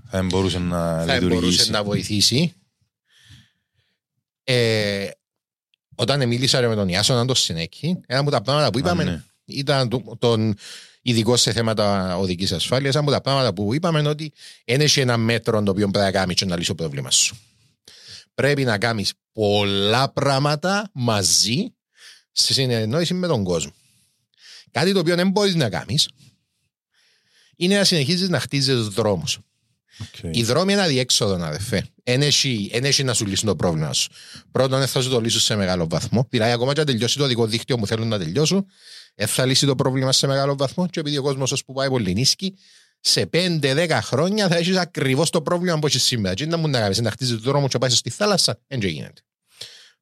Θα μπορούσε να θα μπορούσε λειτουργήσει. να βοηθήσει. Ε, όταν μίλησα ρε με τον Ιάσο να το συνέχει, ένα από τα πράγματα που είπαμε Α, ναι. ήταν το- τον ειδικό σε θέματα οδικής ασφάλειας. Ένα από τα πράγματα που είπαμε είναι ότι δεν έχει ένα μέτρο το οποίο πρέπει να κάνεις και να λύσεις το πρόβλημα σου. Πρέπει να κάνεις πολλά πράγματα μαζί σε συνεννόηση με τον κόσμο. Κάτι το οποίο δεν μπορείς να κάνεις είναι να συνεχίζεις να χτίζεις δρόμους. Οκ. Οι δρόμοι είναι αδιέξοδο, αδερφέ. Εν έχει, εν έχει να σου λύσουν το πρόβλημα σου. Πρώτον, δεν θα σου το λύσουν σε μεγάλο βαθμό. Δηλαδή, ακόμα και αν τελειώσει το οδικό δίκτυο που θέλουν να τελειώσουν, δεν θα λύσει το πρόβλημα σε μεγάλο βαθμό. Και επειδή ο κόσμος όσο που πάει πολλυνίσκει, σε 5-10 χρόνια θα έχεις ακριβώς το πρόβλημα που έχεις σήμερα. Τι να μου να κάνεις, να χτίζεις το δρόμο και να πάει στη θάλασσα, δεν και γίνεται.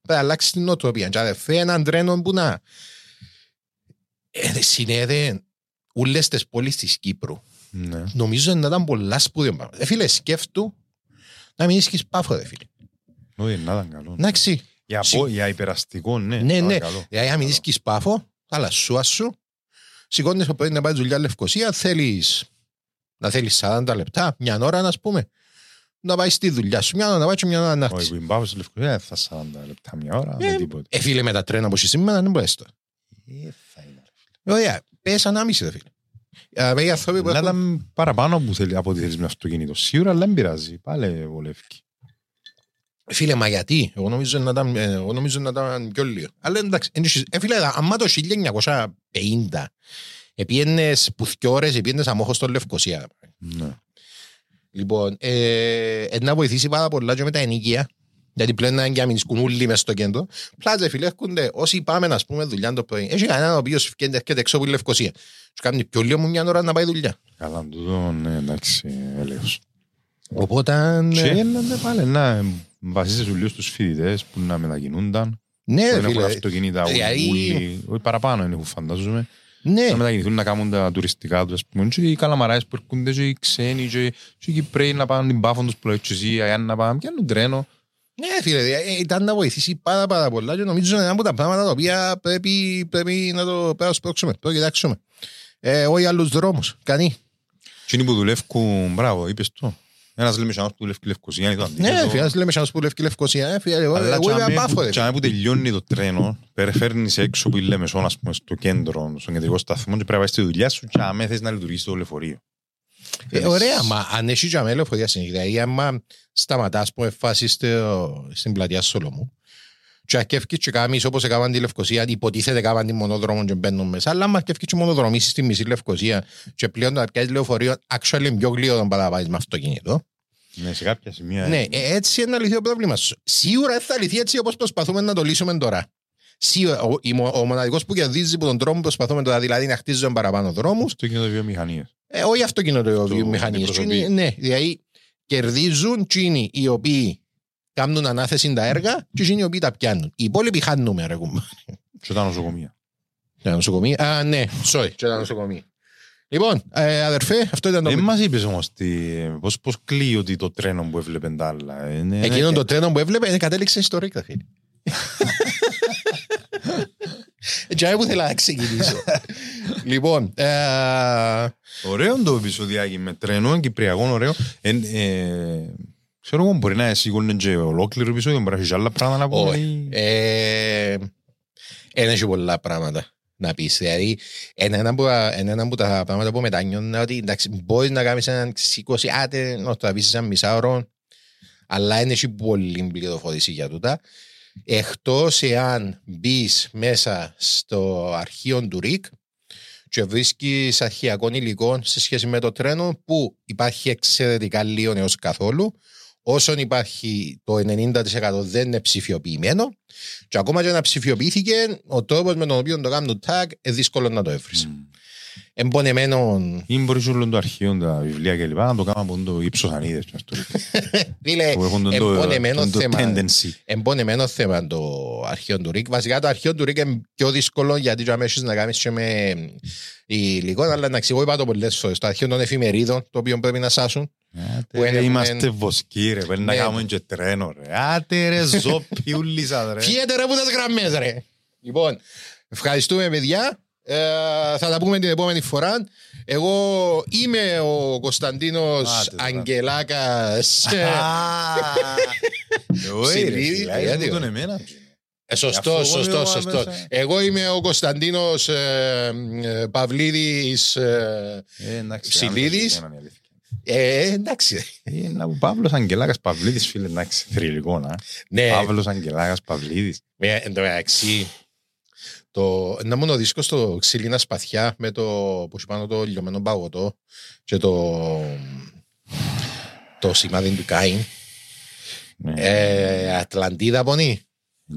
Πρέπει να αλλάξει την νοοτροπία. Και αδερφέ, έναν τρένο που να ε, συνέδε όλε τι πόλεις της Κύπρου Ναι. νομίζω να ήταν πολλά σπουδαίο πράγμα. Ε, φίλε, σκέφτου να μην ίσχυες πάφο, δε φίλε. Όχι, να ήταν καλό. Εντάξει. Για, Συ- πο- για υπεραστικό, ναι. Ναι, να ήταν ναι. καλό. Δηλαδή, αν μην ίσχυες πάφο, αλλά σου σου, σηκώνεις το πρωί να πάει δουλειά Λευκοσία, θέλεις να θέλεις 40 λεπτά, μια ώρα, να πούμε, να πάει στη δουλειά σου, μια ώρα να πάει και μια ώρα να Όχι, έρθεις. που είναι πάω στη Λευκοσία, δεν θα 40 λεπτά, μια ώρα, Ε, με τίποτε. Ε, φίλε, με τα τρένα που είσαι σήμερα, δεν μπορείς τώρα. Ε, θα είναι, ρε. Ωραία, πες ανάμιση, δε φίλε. Ε, οι άνθρωποι που Να έχουν... ήταν παραπάνω που θέλει, από ό,τι θέλεις με αυτοκίνητο. Σίγουρα, αλλά δεν πειράζει. Πάλε βολεύει. Φίλε, μα γιατί, εγώ νομίζω να ήταν, ε, εγώ νομίζω να ήταν πιο λίγο. Αλλά εντάξει, εν έχεις- ε, φίλε, άμα το 1950 επίενες που δυο ώρες, επίενες αμόχως στο Λευκοσία. Ναι. Λοιπόν, ε, ε, να βοηθήσει πάρα πολλά και με τα ενοικία. Γιατί πλέον να είναι και αμυνίσκουν όλοι μες στο κέντρο. Πλάτζε φίλε, έρχονται όσοι πάμε να πούμε δουλειά το πρωί. Έχει κανέναν ο οποίος φκένται έρχεται έξω από τη Λευκοσία. Σου κάνει πιο λίγο μου μια ώρα να πάει δουλειά. Καλά, τούτο, ναι, εντάξει, έλεος. Οπότε, ναι, Και να ναι, πάλι να βασίζεσαι λίγο στους φοιτητές που να μετακινούνταν. ναι, Δεν έχουν φίλε, αυτοκίνητα δηλαδή- όλοι, όχι παραπάνω είναι, φαντάζομαι. ναι. Να μετακινηθούν να κάνουν τα τουριστικά τους, ας πούμε. Και οι καλαμαράες που έρχονται και οι ξένοι και και οι Κυπρέοι να πάνε την πάφον τους που λέει και εσύ, αν να πάνε, πιάνουν τρένο. Ναι, φίλε, ε, ήταν να βοηθήσει πάρα, πάρα πολλά και νομίζω είναι ένα από τα πράγματα τα οποία πρέπει, πρέπει να το πρέπει να το σπρώξουμε, πρέπει να το κοιτάξουμε. Ε, όχι άλλους δρόμους, κανεί. Και είναι που δουλεύουν, μπράβο, είπες το. Ένας λέμε σαν που δουλεύει και Λευκοσία, είναι το Ναι, αντίθετο. φίλε, ας λέμε σαν που λευκή Λευκοσία, ε, φίλε, εγώ Αλλά εγώ είμαι τσάμε πάφο, που- ρε. τσάμε που τελειώνει το τρένο, περιφέρνεις έξω που λέμε σώνα, ας πούμε, στο κέντρο, στον κεντρικό σταθμό και πρέπει να πάει στη δουλειά σου και αμέ θες να λειτουργήσει το λεωφορείο. Ε, Ωραία, μα αν έχει και αμέλο φωτιά συνέχεια, δηλαδή άμα σταματάς που εφάσεις στο- στην πλατεία Σολομού και αρκεύκεις και κάνεις όπως έκαναν τη Λευκοσία, υποτίθεται έκαναν τη μονόδρομο και μπαίνουν μέσα, αλλά άμα αρκεύκεις και μονοδρομήσεις στη μισή Λευκοσία και πλέον να πιάσεις λεωφορείο, actually είναι πιο γλύο όταν πάει να πάεις με αυτοκίνητο. Ναι, σε κάποια σημεία. Ναι, ε, ε, έτσι είναι να λυθεί το πρόβλημα σου. Σίγουρα δεν θα λυθεί έτσι όπως προσπαθούμε να το λύσουμε τώρα. Σίγουρα, ο, η μο- ο μοναδικός που κερδίζει από τον τρόπο που προσπαθούμε τώρα, δηλαδή να χτίζουμε παραπάνω δρόμους, αυτοκίνητο βιομηχανίες. ε, όχι αυτοκίνητο Το βιομηχανίες. αντιπροσωπεί. Τσίνοι, Ναι, δηλαδή κερδίζουν τσίνοι οι οποίοι κάνουν ανάθεση τα έργα και τσίνοι οι οποίοι τα πιάνουν. Οι υπόλοιποι χάνουμε, ρε κουμπά. Και τα νοσοκομεία. Τα νοσοκομεία. Α, ναι, sorry, και τα νοσοκομεία. Λοιπόν, ε, αδερφέ, αυτό ήταν το. Δεν μας είπες όμως τι, πώς, πώς κλείει ότι το τρένο που έβλεπε τα άλλα. ε, ναι, Εκείνο ναι, το τρένο που έβλεπε είναι κατέληξε στο ρίκα, φίλε. Έτσι που θέλω να ξεκινήσω. λοιπόν, ε, Ωραίο το επεισοδιάκι με τρένο, είναι κυπριακό ωραίο. Ε, ε, ξέρω εγώ μπορεί να σίγουρνε και ολόκληρο επεισόδιο, μπορεί να έχεις και άλλα πράγματα να πούμε. όχι. ή- Ε, Εν έχει πολλά πράγματα. να πεις. Δηλαδή, είναι ένα από, τα- είναι ένα από τα πράγματα που μετανιώνω ότι εντάξει, μπορείς να κάνεις έναν 20, άτε να το αφήσεις ένα μισάωρο, αλλά είναι έχει πολύ πληροφορήση για τούτα. Εκτός εάν μπεις μέσα στο αρχείο του ΡΙΚ και βρίσκεις αρχιακών υλικών σε σχέση με το τρένο που υπάρχει εξαιρετικά λίγο έως καθόλου. Όσον υπάρχει το 90% δεν είναι ψηφιοποιημένο και ακόμα και να ψηφιοποιήθηκε, ο τρόπος με τον οποίο το κάνουν το tag είναι δύσκολο να το έβρεις. Εμπονεμένο. Ή μπορείς όλο το αρχείο, τα βιβλία κλπ. να το κάνουμε από το ύψος ανίδες. ας το ρίχνω. Φίλε, Που έχουν το- εμπονεμένο το- το θέμα. tendency. Εμπονεμένο θέμα το αρχείο του ΡΙΚ. Βασικά το αρχείο του ΡΙΚ είναι πιο δύσκολο γιατί το αμέσως να κάνεις και με υλικό, αλλά να εγώ είπα το πολλές φορές. Το αρχείο των εφημερίδων, το οποίο πρέπει να σάσουν. Άτε, Που ρε, είναι- Είμαστε βοσκοί ρε, πρέπει να Ναι. κάνουμε και τρένο ρε. Άτε ρε ζόπι ούλοι σας ρε. Φύγετε ρε που τις γραμμές ρε. Λοιπόν, ευχαριστούμε παιδιά. Ε, θα τα πούμε την επόμενη φορά. Εγώ είμαι ο Κωνσταντίνος Άντε τώρα. Αγγελάκας. Α, εγώ, ρε, Ψηλίδη, φίλε, γιατί, ήσουν τον ρε. εμένα. Ε, Γι' αυτό σωστό, εγώ σωστό, λέω σωστό. άμεσα. Εγώ είμαι ο Κωνσταντίνος ε, ε, Παυλίδης. ε, Ε, εντάξει, Ψηλίδης. άμεσα, είναι η αλήθεια. ε, εντάξει. Ε, να- Ο Παύλος Αγγελάκας Παυλίδης φίλε, εντάξει, θρηλυκό να. Ναι, Παύλος Αγγελάκας Παυλίδης. με, εν τω μεταξύ, το, να μόνο δίσκος στο ξύλινα σπαθιά με το που σου πάνω το λιωμένο παγωτό και το το σημάδι του Κάιν. Ναι. Ε, Ατλαντίδα πονή.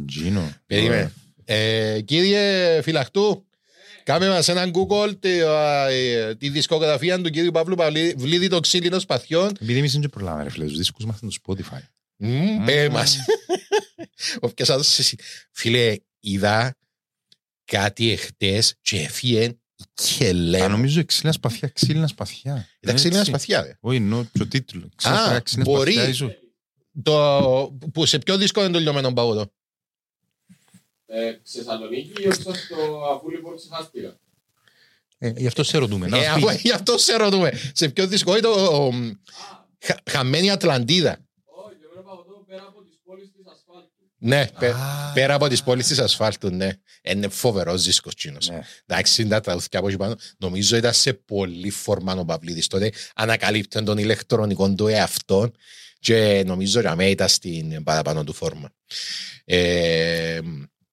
Τζίνο. Περίμενε. Ε, κύριε Φυλαχτού, κάμε μας έναν Google τη, α, ε, τη δισκογραφία του κύριου Παύλου Παυλίδη των ξύλινων σπαθιών. Επειδή εμείς δεν προλάβαμε ρε φίλε, τους δίσκους μας ήταν το Spotify. Μμμ, Πέ μας. Όποιος άλλος εσύ. Φίλε, είδα κάτι εχθές και έφυγε και Α, λέμε. νομίζω ξύλινα σπαθιά, ξύλινα σπαθιά. Ήταν ξύλινα Έτσι. σπαθιά, ρε. Όχι, εννοώ το τίτλος. Ξύλινα Α, σπαθιά, ξύλινα μπορεί. σπαθιά, ίσως. Το, που σε ποιο δίσκο είναι το λιωμένο παγωτό. Ε, Θεσσαλονίκη, όχι στο αφού λοιπόν ξεχάστηκα. Ε, Γι' αυτό σε ρωτούμε. να Ε, μας αφού- πεις. Γι' αυτό σε ρωτούμε. Σε ποιο δίσκο είναι το ο, χα- χαμένη Ατλαντίδα. Όχι, το παγωτό πέρα από τις πόλεις της ασφάλτου. Ναι, πε- Α. πέρα από τις πόλεις της ασφάλτου, ναι. Είναι φοβερός δίσκος τσίνος. Ναι. Εντάξει, είναι τα τραγούδια από εκεί πάνω. Νομίζω ήταν σε πολύ φορμάνο Παυλίδης τότε. Ανακαλύπτει τον ηλεκτρονικό του εαυτό και νομίζω για μένα ήταν στην παραπάνω του φόρμα. Ε,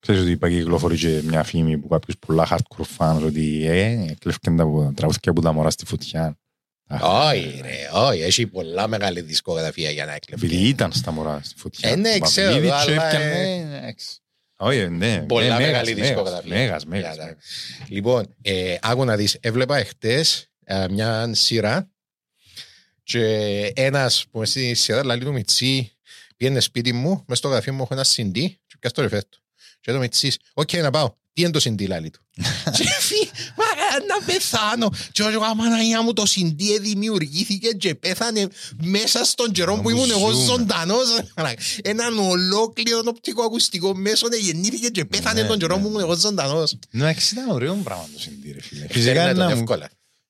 Ξέρεις ότι είπα και κυκλοφορεί και μια φήμη που κάποιους πολλά hardcore fans ότι ε, κλέφκαν τα τραγούδια από τα μωρά στη φωτιά. όχι ρε, όχι, έχει πολλά μεγάλη δισκογραφία για να Επειδή έκλεφε. ήταν στα μωρά στη φωτιά. Ε, ναι, Ο ξέρω, Παυλίδης και αλλά, έπιανε, ε, ε, εντάξει. Όχι, ναι. Πολλά ε, μέγας, μεγάλη μέγας, δισκογραφία. Μέγας, μέγας. Για τα- μέγας. Λοιπόν, ε, άκου να δεις, έβλεπα εχθές ε, μια σειρά και ένας που με στη σειρά λέει του Μιτσί πήγαινε σπίτι μου, μες στο γραφείο μου έχω ένα CD και πιάσε το ρεφέτο. Και το Μιτσίς, οκ να πάω. Τι είναι το CD λάλη του; Και φύ, μα να πεθάνω. Και εγώ αμαναία μου το CD δημιουργήθηκε και πέθανε μέσα στον καιρό που Να ήμουν εγώ ζούμε. ζωντανός. Έναν ολόκληρο οπτικό ακουστικό μέσο γεννήθηκε και πέθανε Ναι, τον καιρό ναι, που ήμουν εγώ ζωντανός. Εντάξει, ήταν ωραίο πράγμα το συντή, ρε φίλε. Φυσικά Φυσικά είναι να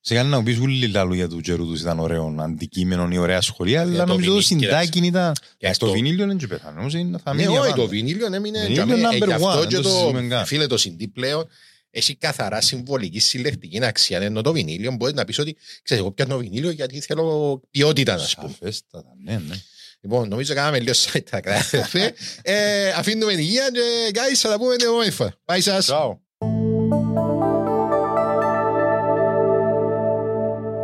μου εύκολα. Φυσικά να μου πεις ούλοι λαλού για του καιρού τους ήταν ωραίο αντικείμενο ή ωραία σχολεία, αλλά το νομίζω το βινί- συντάκι ήταν... Και Στο αυτό- βινίλιο δεν και πέθανε, όμως είναι- θα Ναι, μείνει για όχι, πάντα. το βινίλιο έμεινε Βινίλιο για μέ- ε, number γι' αυτό one, και δεν το το συζητούμε καν. φίλε το CD πλέον έχει καθαρά συμβολική συλλεκτική αξία. Ενώ το βινίλιο μπορεί να πεις ότι ξέρεις, εγώ πιάνω βινίλιο γιατί θέλω ποιότητα να σου πούμε. Σαφέστατα, ναι, ναι. Λοιπόν, νομίζω κάναμε λίγο site τα κράτη. Ε, Αφήνουμε υγεία και guys θα τα πούμε την επόμενη φορά. Bye σας.